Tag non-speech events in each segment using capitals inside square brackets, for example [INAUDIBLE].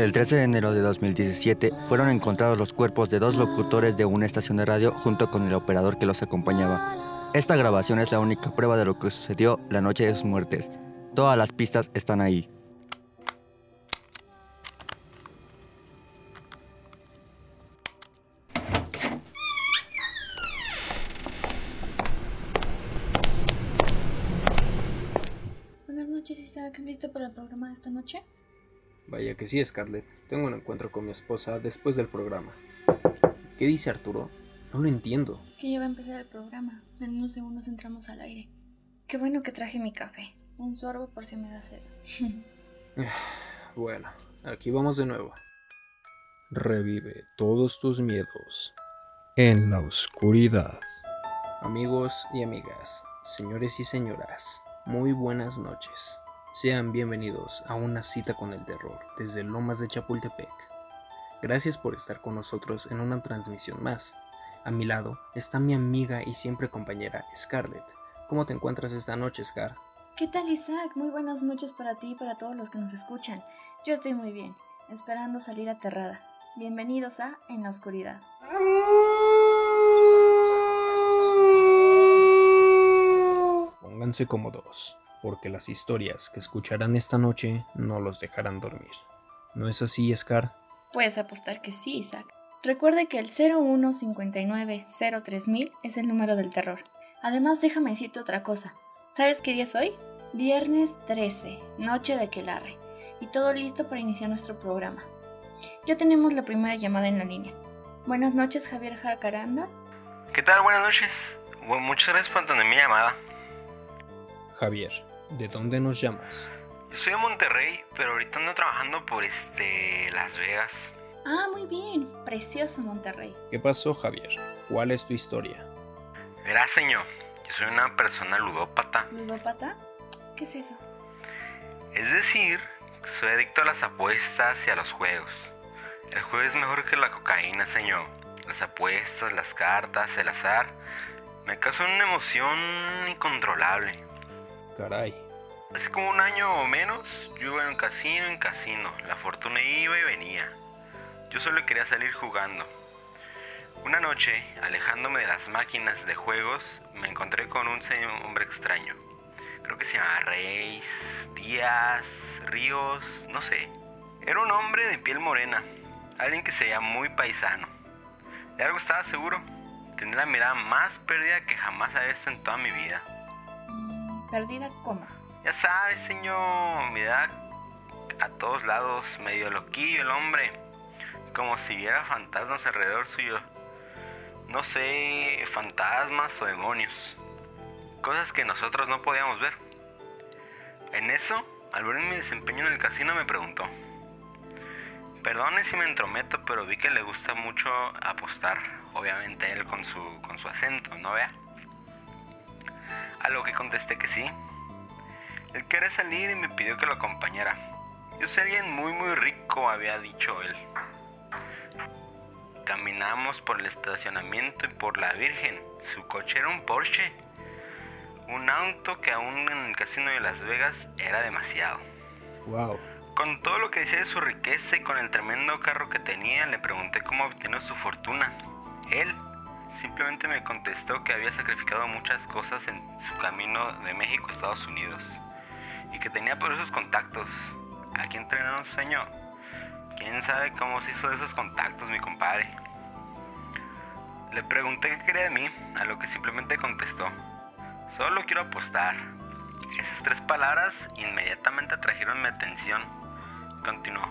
El 13 de enero de 2017 fueron encontrados los cuerpos de dos locutores de una estación de radio junto con el operador que los acompañaba. Esta grabación es la única prueba de lo que sucedió la noche de sus muertes. Todas las pistas están ahí. Vaya que sí, Scarlett. Tengo un encuentro con mi esposa después del programa. ¿Qué dice Arturo? No lo entiendo. Que ya va a empezar el programa. En unos segundos entramos al aire. Qué bueno que traje mi café. Un sorbo por si me da sed. [SIGHS] Bueno, aquí vamos de nuevo. Revive todos tus miedos en la oscuridad. Amigos y amigas, señores y señoras, muy buenas noches. Sean bienvenidos a una cita con el terror desde Lomas de Chapultepec. Gracias por estar con nosotros en una transmisión más. A mi lado está mi amiga y siempre compañera Scarlett. ¿Cómo te encuentras esta noche, Scar? ¿Qué tal, Isaac? Muy buenas noches para ti y para todos los que nos escuchan. Yo estoy muy bien, esperando salir aterrada. Bienvenidos a En la Oscuridad. Pónganse cómodos, porque las historias que escucharán esta noche no los dejarán dormir. ¿No es así, Scar? Puedes apostar que sí, Isaac. Recuerde que el 015903000 es el número del terror. Además, déjame decirte otra cosa. ¿Sabes qué día es hoy? Viernes 13, noche de Quelarre. Y todo listo para iniciar nuestro programa. Ya tenemos la primera llamada en la línea. Buenas noches, Javier Jacaranda. ¿Qué tal? Buenas noches. Bueno, muchas gracias por atender mi llamada. Javier, ¿de dónde nos llamas? Yo soy de Monterrey, pero ahorita ando trabajando por este Las Vegas. Ah, muy bien. Precioso Monterrey. ¿Qué pasó, Javier? ¿Cuál es tu historia? Verás, señor, yo soy una persona ludópata. ¿Ludópata? ¿Qué es eso? Es decir, soy adicto a las apuestas y a los juegos. El juego es mejor que la cocaína, señor. Las apuestas, las cartas, el azar, me causan una emoción incontrolable. Hace como un año o menos, yo iba en casino en casino. La fortuna iba y venía. Yo solo quería salir jugando. Una noche, alejándome de las máquinas de juegos, me encontré con un señor, hombre extraño. Creo que se llamaba Reis, Díaz, Ríos, no sé. Era un hombre de piel morena, alguien que se veía muy paisano. De algo estaba seguro. Tenía la mirada más perdida que jamás había visto en toda mi vida. Perdida coma. Ya sabes, señor, mira a todos lados, medio loquillo el hombre, como si viera fantasmas alrededor suyo. No sé, fantasmas o demonios. Cosas que nosotros no podíamos ver. En eso, al ver mi desempeño en el casino me preguntó. Perdone si me entrometo, pero vi que le gusta mucho apostar. Obviamente él con su, con su acento, ¿no vea? A lo que contesté que sí. Él quería salir y me pidió que lo acompañara. Yo soy alguien muy muy rico, había dicho él. Caminamos por el estacionamiento y por la Virgen. Su coche era un Porsche. Un auto que aún en el casino de Las Vegas era demasiado. wow. Con todo lo que decía de su riqueza y con el tremendo carro que tenía, le pregunté cómo obtenía su fortuna. Él simplemente me contestó que había sacrificado muchas cosas en su camino de México a Estados Unidos y que tenía por esos contactos. Aquí entrenó un señor. ¿Quién sabe cómo se hizo de esos contactos, mi compadre? Le pregunté qué quería de mí, a lo que simplemente contestó. Solo quiero apostar. Esas tres palabras inmediatamente atrajeron mi atención. Continuó.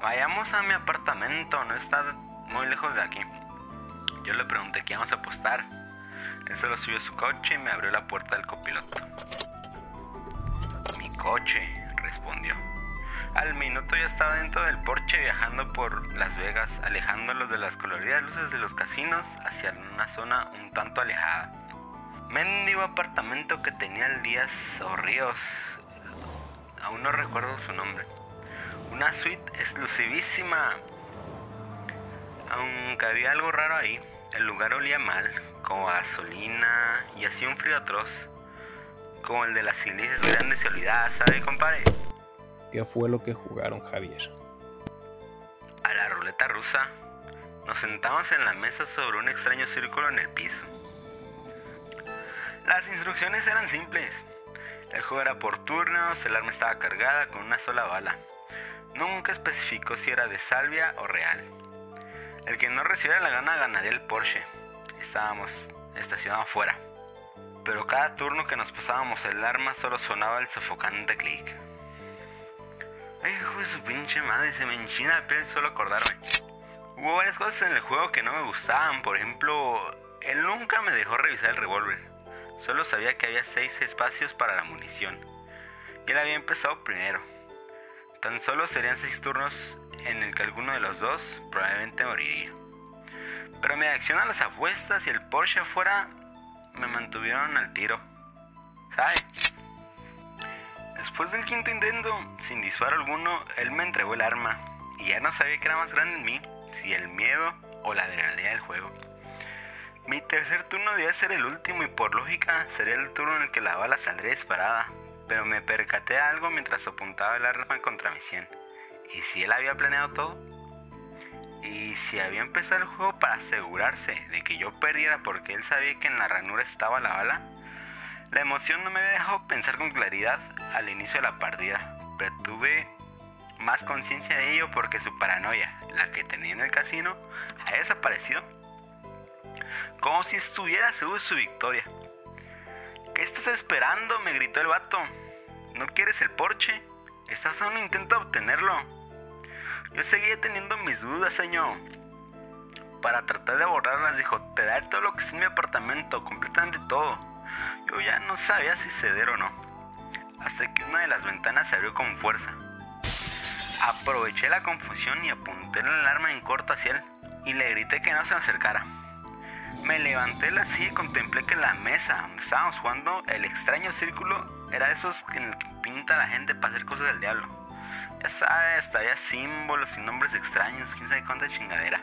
Vayamos a mi apartamento, no está muy lejos de aquí. Yo le pregunté qué íbamos a apostar. Él solo subió su coche y me abrió la puerta del copiloto. Mi coche, respondió. Al minuto ya estaba dentro del Porsche viajando por Las Vegas, alejándolos de las coloridas luces de los casinos hacia una zona un tanto alejada. Mendigo apartamento que tenía el Díaz Ríos. Aún no recuerdo su nombre. Una suite exclusivísima. Aunque había algo raro ahí, el lugar olía mal, como a gasolina y hacía un frío atroz. Como el de las iglesias grandes y olvidadas, ¿sabe, compadre? ¿Qué fue lo que jugaron, Javier? ruleta rusa. Nos sentamos en la mesa sobre un extraño círculo en el piso. Las instrucciones eran simples. El juego era por turnos, el arma estaba cargada con una sola bala. Nunca especificó si era de salvia o real. El que no recibiera la gana ganaría el Porsche. Estábamos estacionados afuera. Pero cada turno que nos pasábamos el arma solo sonaba el sofocante clic. Ay, hijo de su pinche madre, se me enchina la piel solo acordarme. Hubo varias cosas en el juego que no me gustaban. Por ejemplo, él nunca me dejó revisar el revólver. Solo sabía que había seis espacios para la munición. Y él había empezado primero. Tan solo serían seis turnos en el que alguno de los dos probablemente moriría. Pero mi acción a las apuestas y el Porsche afuera me mantuvieron al tiro. ¿Sabes? Después del quinto intento, sin disparo alguno, él me entregó el arma y ya no sabía qué era más grande en mí, si el miedo o la adrenalina del juego. Mi tercer turno debía ser el último y por lógica sería el turno en el que la bala saldría disparada, pero me percaté de algo mientras apuntaba el arma contra mi sien. ¿Y si él había planeado todo? ¿Y si había empezado el juego para asegurarse de que yo perdiera porque él sabía que en la ranura estaba la bala? La emoción no me había dejado pensar con claridad al inicio de la partida, pero tuve más conciencia de ello porque su paranoia, la que tenía en el casino, ha desaparecido. Como si estuviera seguro de su victoria. ¿Qué estás esperando? me gritó el vato. ¿No quieres el Porsche? Estás a un intento de obtenerlo. Yo seguía teniendo mis dudas, señor. Para tratar de borrarlas, dijo, te daré todo lo que está en mi apartamento, completamente todo. Yo ya no sabía si ceder o no. Hasta que una de las ventanas se abrió con fuerza. Aproveché la confusión y apunté el arma en corto hacia él y le grité que no se acercara. Me levanté la silla y contemplé que la mesa donde estábamos jugando el extraño círculo era de esos en el que pinta la gente para hacer cosas del diablo. Ya sabes, había símbolos y nombres extraños, quién sabe cuánta chingadera.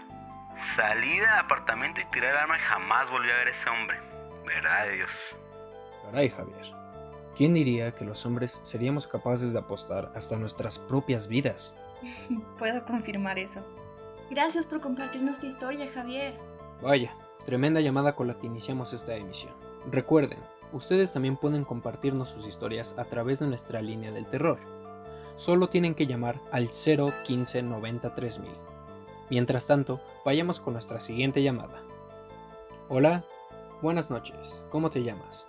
Salí del apartamento y tiré el arma y jamás volví a ver a ese hombre. Verdad de Dios. Caray, Javier. ¿Quién diría que los hombres seríamos capaces de apostar hasta nuestras propias vidas? [LAUGHS] Puedo confirmar eso. Gracias por compartirnos tu historia, Javier. Vaya, tremenda llamada con la que iniciamos esta emisión. Recuerden, ustedes también pueden compartirnos sus historias a través de nuestra línea del terror. Solo tienen que llamar al 015 90 3000. Mientras tanto, vayamos con nuestra siguiente llamada. Hola, buenas noches, ¿cómo te llamas?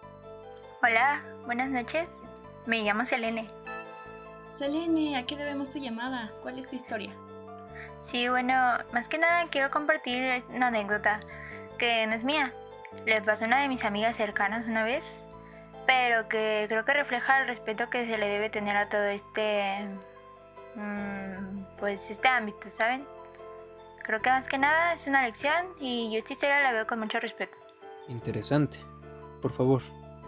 Hola, buenas noches. Me llamo Selene. Selene, ¿a qué debemos tu llamada? ¿Cuál es tu historia? Sí, bueno, más que nada quiero compartir una anécdota que no es mía. Le pasó a una de mis amigas cercanas una vez, pero que creo que refleja el respeto que se le debe tener a todo este, mm, pues este ámbito, ¿saben? Creo que más que nada es una lección y yo esta historia la veo con mucho respeto. Interesante. Por favor,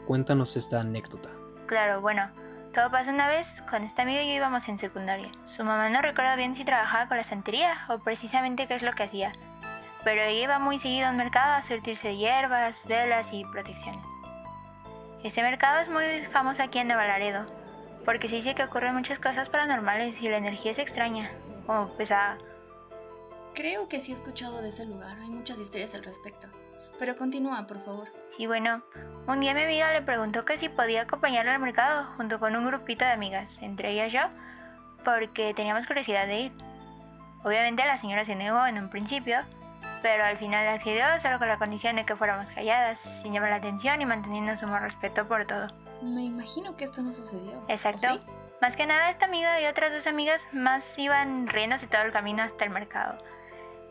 cuéntanos esta anécdota. Claro, bueno, todo pasó una vez, con esta amiga y yo íbamos en secundaria. Su mamá no recuerda bien si trabajaba con la santería o precisamente qué es lo que hacía, pero iba muy seguido al mercado a surtirse de hierbas, velas y protecciones. Este mercado es muy famoso aquí en Nueva Laredo, porque se dice que ocurren muchas cosas paranormales y la energía es extraña, como pesada. Creo que sí he escuchado de ese lugar, hay muchas historias al respecto. Pero continúa, por favor. Y bueno, un día mi amiga le preguntó que si podía acompañarla al mercado junto con un grupito de amigas, entre ellas yo, porque teníamos curiosidad de ir. Obviamente la señora se negó en un principio, pero al final accedió solo con la condición de que fuéramos calladas, sin llamar la atención y manteniendo sumo respeto por todo. Me imagino que esto no sucedió. Exacto. ¿o sí? Más que nada esta amiga y otras dos amigas más iban riéndose todo el camino hasta el mercado.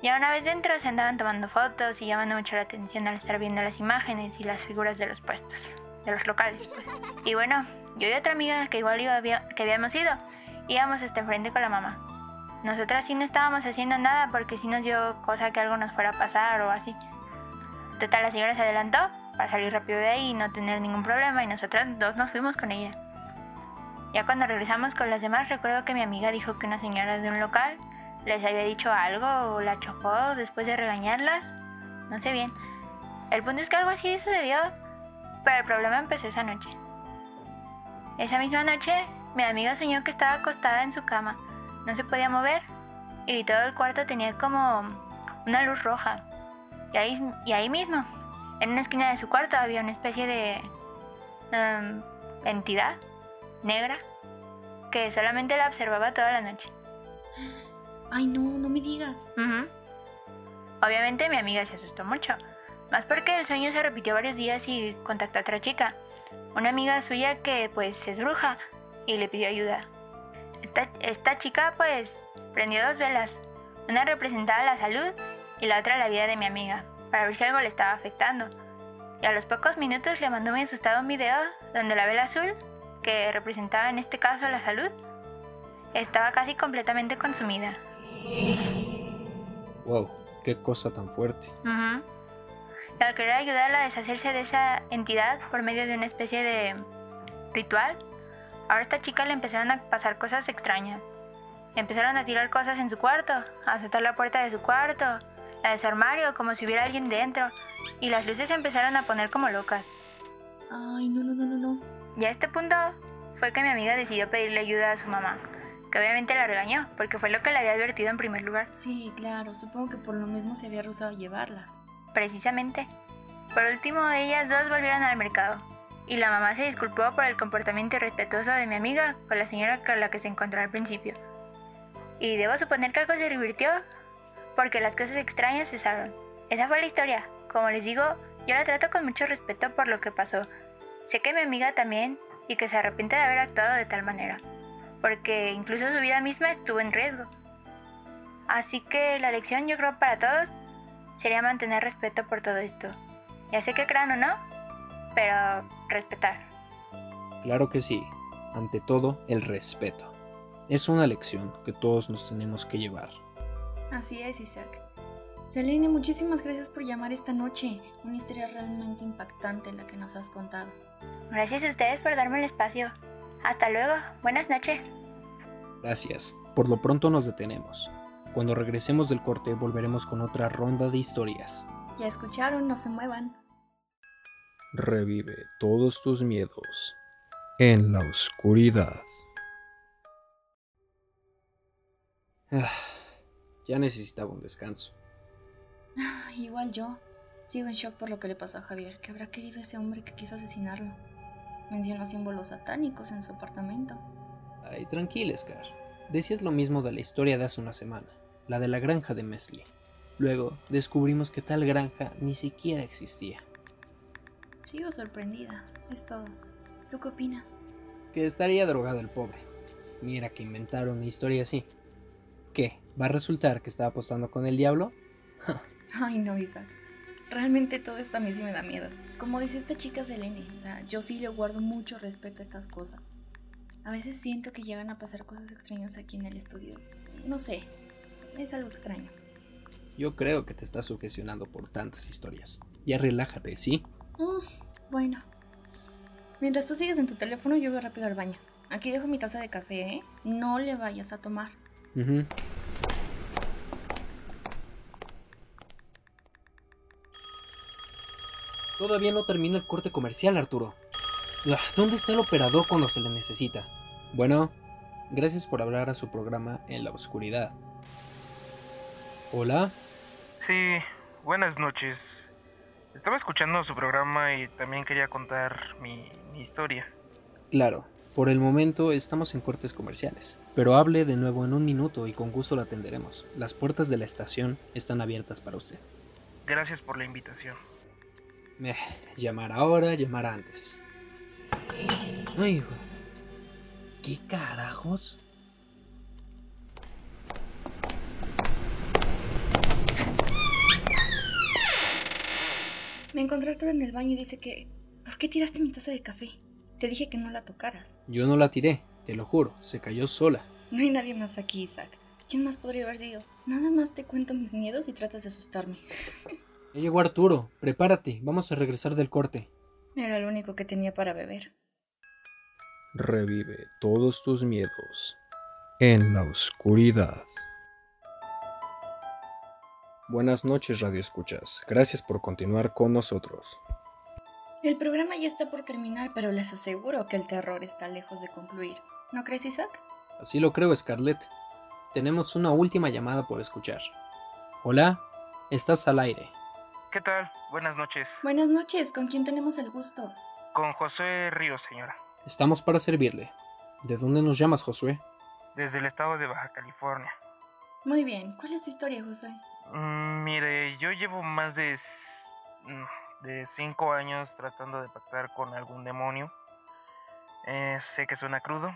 Ya una vez dentro se andaban tomando fotos y llamando mucho la atención al estar viendo las imágenes y las figuras de los puestos, de los locales pues. Y bueno, yo y otra amiga que igual iba, que habíamos ido, íbamos hasta enfrente con la mamá. Nosotras sí no estábamos haciendo nada porque sí nos dio cosa que algo nos fuera a pasar o así. Total, la señora se adelantó para salir rápido de ahí y no tener ningún problema y nosotras dos nos fuimos con ella. Ya cuando regresamos con las demás recuerdo que mi amiga dijo que una señora de un local les había dicho algo o la chocó después de regañarlas. No sé bien. El punto es que algo así sucedió, pero el problema empezó esa noche. Esa misma noche, mi amiga soñó que estaba acostada en su cama. No se podía mover y todo el cuarto tenía como una luz roja. Y ahí, y ahí mismo, en una esquina de su cuarto, había una especie de em, entidad negra que solamente la observaba toda la noche. Ay, no, no me digas. Obviamente mi amiga se asustó mucho, más porque el sueño se repitió varios días y contactó a otra chica, una amiga suya que pues es bruja y le pidió ayuda. Esta, esta chica pues prendió dos velas, una representaba la salud y la otra la vida de mi amiga, para ver si algo le estaba afectando. Y a los pocos minutos le mandó muy asustado un video donde la vela azul, que representaba en este caso la salud, estaba casi completamente consumida. Wow, qué cosa tan fuerte. Ujú. Y al querer ayudarla a deshacerse de esa entidad por medio de una especie de ritual, ahora a esta chica le empezaron a pasar cosas extrañas. Empezaron a tirar cosas en su cuarto, a azotar la puerta de su cuarto, la de su armario, como si hubiera alguien dentro, y las luces se empezaron a poner como locas. Ay, no, no, no, no, no. Y a este punto fue que mi amiga decidió pedirle ayuda a su mamá, que obviamente la regañó, porque fue lo que le había advertido en primer lugar. Sí, claro, supongo que por lo mismo se había rehusado a llevarlas. precisamente. Por último, ellas dos volvieron al mercado, y la mamá se disculpó por el comportamiento irrespetuoso de mi amiga con la señora con la que se encontró al principio. Y debo suponer que algo se revirtió, porque las cosas extrañas cesaron. Esa fue la historia. Como les digo, yo la trato con mucho respeto por lo que pasó. Sé que mi amiga también, y que se arrepiente de haber actuado de tal manera, porque incluso su vida misma estuvo en riesgo. Así que la lección yo creo para todos sería mantener respeto por todo esto. Ya sé que crean o no, pero respetar. Claro que sí, ante todo el respeto. Es una lección que todos nos tenemos que llevar. Así es, Isaac. Selene, muchísimas gracias por llamar esta noche. Una historia realmente impactante la que nos has contado. Gracias a ustedes por darme el espacio. Hasta luego. Buenas noches. Gracias. Por lo pronto nos detenemos. Cuando regresemos del corte volveremos con otra ronda de historias. Ya escucharon, no se muevan. Revive todos tus miedos en la oscuridad. Ah, ya necesitaba un descanso. Ay, igual yo. Sigo en shock por lo que le pasó a Javier. ¿Qué habrá querido ese hombre que quiso asesinarlo? Mencionó símbolos satánicos en su apartamento. Ay, tranquila, Scar. Decías lo mismo de la historia de hace una semana, la de la granja de Mesley. Luego descubrimos que tal granja ni siquiera existía. Sigo sorprendida. Es todo. ¿Tú qué opinas? Que estaría drogado el pobre. Mira que inventaron una historia así. ¿Qué? ¿Va a resultar que estaba apostando con el diablo? [LAUGHS] Ay, no, Isaac. Realmente todo esto a mí sí me da miedo. Como dice esta chica Selene, o sea, yo sí le guardo mucho respeto a estas cosas. A veces siento que llegan a pasar cosas extrañas aquí en el estudio. No sé, es algo extraño. Yo creo que te estás sugestionando por tantas historias. Ya relájate, ¿sí? Mm, bueno. Mientras tú sigues en tu teléfono, yo voy rápido al baño. Aquí dejo mi taza de café, ¿eh? No le vayas a tomar. Todavía no termina el corte comercial, Arturo. Ah, ¿Dónde está el operador cuando se le necesita? Bueno, gracias por hablar a su programa En la Oscuridad. Hola, Sí, buenas noches. Estaba escuchando su programa y también quería contar mi, mi historia. claro, por el momento estamos en cortes comerciales, pero hable de nuevo en un minuto y con gusto la atenderemos. Las puertas de la estación están abiertas para usted. Gracias por la invitación. Eh, llamar ahora, llamar antes. Ay, hijo. ¿Qué carajos? Me encontré a Arturo en el baño y dice que... ¿Por qué tiraste mi taza de café? Te dije que no la tocaras. Yo no la tiré, te lo juro, se cayó sola. No hay nadie más aquí, Isaac. ¿Quién más podría haber sido? Nada más te cuento mis miedos y tratas de asustarme. Ya llegó Arturo, prepárate, vamos a regresar del corte. Era lo único que tenía para beber. Revive todos tus miedos en la oscuridad. Buenas noches, Radio Escuchas. Gracias por continuar con nosotros. El programa ya está por terminar, pero les aseguro que el terror está lejos de concluir. ¿No crees, Isaac? Así lo creo, Scarlett. tenemos una última llamada por escuchar. Hola, estás al aire. ¿Qué tal? Buenas noches. Buenas noches, ¿con quién tenemos el gusto? Con José Ríos, señora. Estamos para servirle. ¿De dónde nos llamas, Josué? Desde el estado de Baja California. Muy bien, ¿cuál es tu historia, Josué? Mm, mire, yo llevo más de, mm, de cinco años tratando de pactar con algún demonio. Eh, sé que suena crudo,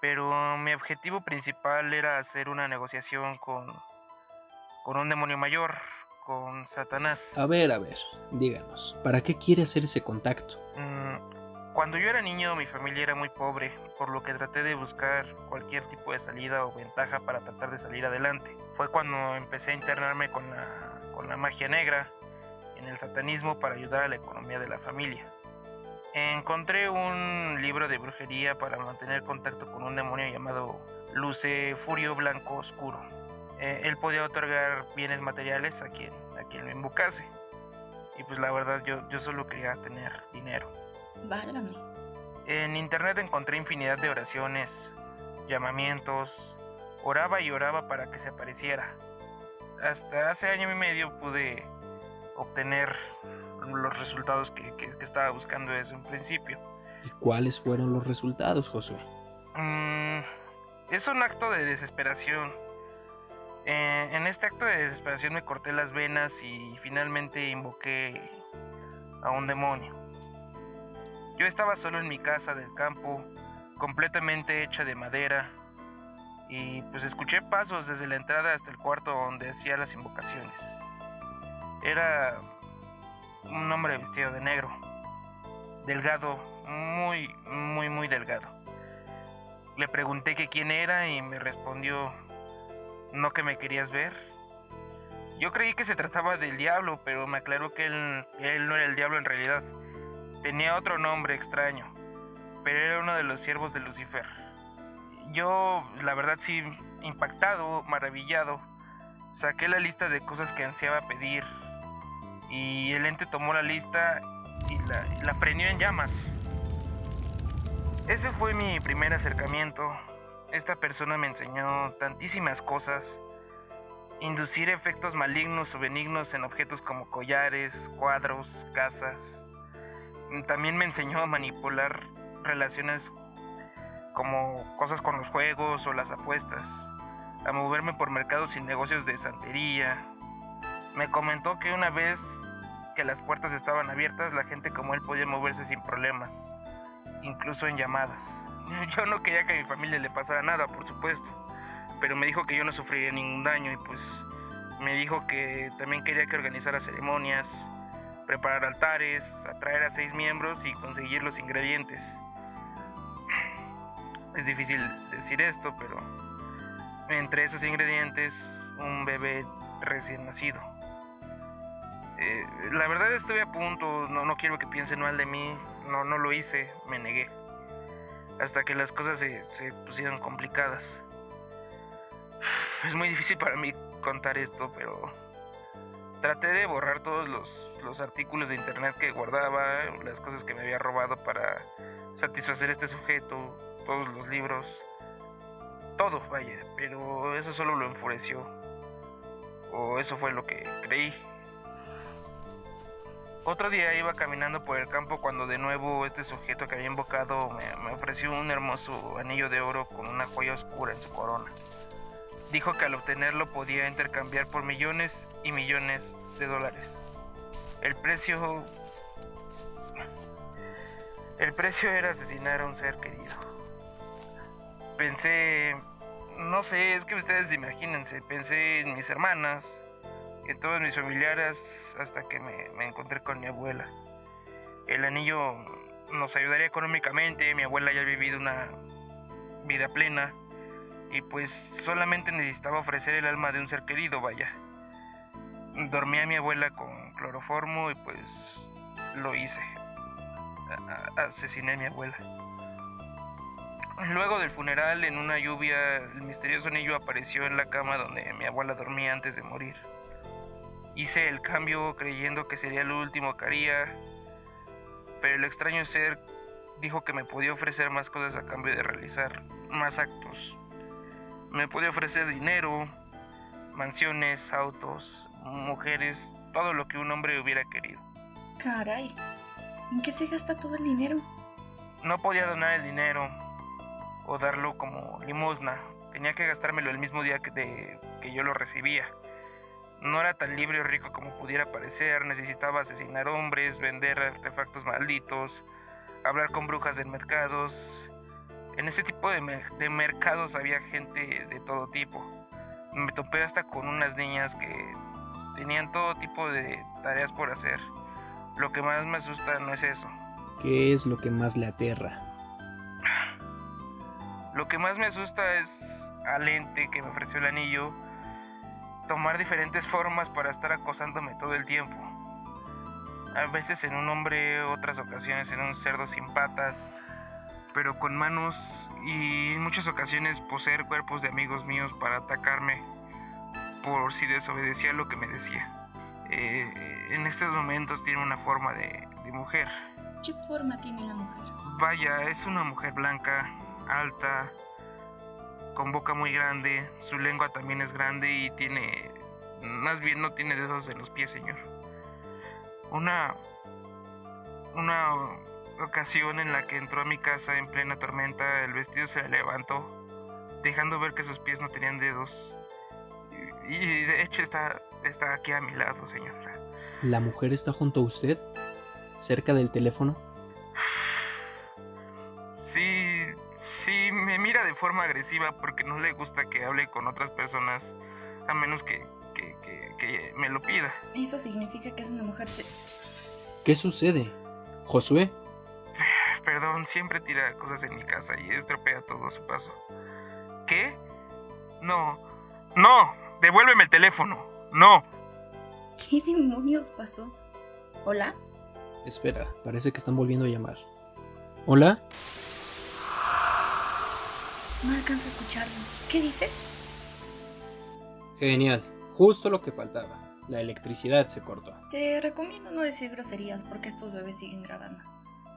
pero mi objetivo principal era hacer una negociación con, con un demonio mayor, con Satanás. A ver, a ver, díganos, ¿para qué quiere hacer ese contacto? Mm, cuando yo era niño mi familia era muy pobre, por lo que traté de buscar cualquier tipo de salida o ventaja para tratar de salir adelante. Fue cuando empecé a internarme con la, con la magia negra en el satanismo para ayudar a la economía de la familia. Encontré un libro de brujería para mantener contacto con un demonio llamado Luce Furio Blanco Oscuro. Eh, él podía otorgar bienes materiales a quien, a quien lo invocase. Y pues la verdad yo, yo solo quería tener dinero. Válgame. En internet encontré infinidad de oraciones, llamamientos, oraba y oraba para que se apareciera. Hasta hace año y medio pude obtener los resultados que, que- que estaba buscando desde un principio. ¿Y cuáles fueron los resultados, Josué? Mm, es un acto de desesperación. Eh, en este acto de desesperación me corté las venas y finalmente invoqué a un demonio. Yo estaba solo en mi casa del campo, completamente hecha de madera, y pues escuché pasos desde la entrada hasta el cuarto donde hacía las invocaciones. Era un hombre vestido de negro, delgado, muy, muy, muy delgado. Le pregunté que quién era y me respondió, ¿no que me querías ver? Yo creí que se trataba del diablo, pero me aclaró que él, él no era el diablo en realidad. Tenía otro nombre extraño, pero era uno de los siervos de Lucifer. Yo, la verdad sí, impactado, maravillado, saqué la lista de cosas que ansiaba pedir y el ente tomó la lista y la, prendió en llamas. Ese fue mi primer acercamiento. Esta persona me enseñó tantísimas cosas. Inducir efectos malignos o benignos en objetos como collares, cuadros, casas. También me enseñó a manipular relaciones como cosas con los juegos o las apuestas. A moverme por mercados y negocios de santería. Me comentó que una vez que las puertas estaban abiertas, la gente como él podía moverse sin problemas incluso en llamadas. [LAUGHS] Yo no quería que a mi familia le pasara nada, por supuesto, pero me dijo que yo no sufriría ningún daño y pues me dijo que también quería que organizara ceremonias, preparar altares, atraer a seis miembros y conseguir los ingredientes. Es difícil decir esto, pero entre esos ingredientes un bebé recién nacido. Eh, la verdad estuve a punto, no, no quiero que piensen mal de mí, no, no lo hice, me negué. Hasta que las cosas se, se pusieron complicadas. Es muy difícil para mí contar esto, pero traté de borrar todos los, los artículos de internet que guardaba, las cosas que me había robado para satisfacer este sujeto, todos los libros, todo, vaya, pero eso solo lo enfureció. O eso fue lo que creí. Otro día iba caminando por el campo cuando de nuevo este sujeto que había invocado me, me ofreció un hermoso anillo de oro con una joya oscura en su corona. Dijo que al obtenerlo podía intercambiar por millones y millones de dólares. El precio... El precio era asesinar a un ser querido. Pensé... No sé, es que ustedes imagínense, pensé en mis hermanas, en todos mis familiares hasta que me, me encontré con mi abuela. El anillo nos ayudaría económicamente, mi abuela ya ha vivido una vida plena y pues solamente necesitaba ofrecer el alma de un ser querido, vaya. Dormí a mi abuela con cloroformo y pues lo hice. Asesiné a mi abuela. Luego del funeral, en una lluvia, el misterioso anillo apareció en la cama donde mi abuela dormía antes de morir. Hice el cambio creyendo que sería lo último que haría, pero el extraño ser dijo que me podía ofrecer más cosas a cambio de realizar más actos. Me podía ofrecer dinero, mansiones, autos, mujeres, todo lo que un hombre hubiera querido. Caray, ¿en qué se gasta todo el dinero? No podía donar el dinero o darlo como limosna. Tenía que gastármelo el mismo día que, yo lo recibía. No era tan libre o rico como pudiera parecer. Necesitaba asesinar hombres, vender artefactos malditos, hablar con brujas de mercados. En ese tipo de, de mercados había gente de todo tipo. Me topé hasta con unas niñas que tenían todo tipo de tareas por hacer. Lo que más me asusta no es eso. ¿Qué es lo que más le aterra? Lo que más me asusta es al ente que me ofreció el anillo tomar diferentes formas para estar acosándome todo el tiempo. A veces en un hombre, otras ocasiones en un cerdo sin patas, pero con manos y en muchas ocasiones poseer cuerpos de amigos míos para atacarme por si desobedecía lo que me decía. Eh, en estos momentos tiene una forma de, de mujer. ¿Qué forma tiene la mujer? Vaya, es una mujer blanca, alta, con boca muy grande, su lengua también es grande y tiene, más bien no tiene dedos en los pies, señor. Una, una ocasión en la que entró a mi casa en plena tormenta, el vestido se le levantó, dejando ver que sus pies no tenían dedos. Y, y de hecho está, está aquí a mi lado, señora. ¿La mujer está junto a usted? ¿Cerca del teléfono? Forma agresiva porque no le gusta que hable con otras personas a menos que, que, que, que me lo pida. Eso significa que es una mujer... te- ¿Qué sucede? ¿Josué? [SIGHS] Perdón, siempre tira cosas en mi casa y estropea todo a su paso. ¿Qué? No, no, devuélveme el teléfono. No. ¿Qué demonios pasó? ¿Hola? Espera, parece que están volviendo a llamar. ¿Hola? No alcanzo a escucharlo. ¿Qué dice? Genial, justo lo que faltaba. La electricidad se cortó. Te recomiendo no decir groserías porque estos bebés siguen grabando.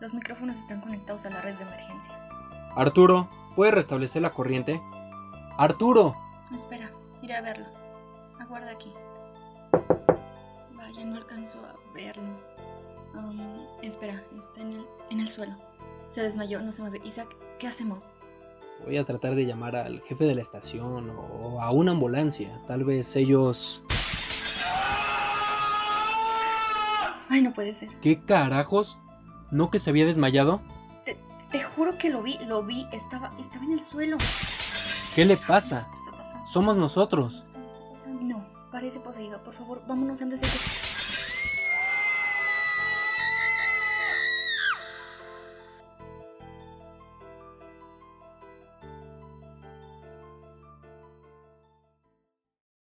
Los micrófonos están conectados a la red de emergencia. Arturo, ¿puedes restablecer la corriente? Arturo. Espera, iré a verlo. Aguarda aquí. Vaya, no alcanzó a verlo. Um, espera, está en el, en el suelo. Se desmayó, no se mueve. Isaac, ¿qué hacemos? Voy a tratar de llamar al jefe de la estación o a una ambulancia. Tal vez ellos... Ay, no puede ser. ¿Qué carajos? ¿No que se había desmayado? Te, te juro que lo vi, lo vi. Estaba, estaba en el suelo. ¿Qué le pasa? ¿Qué? Somos nosotros. No, parece poseído. Por favor, vámonos antes de que...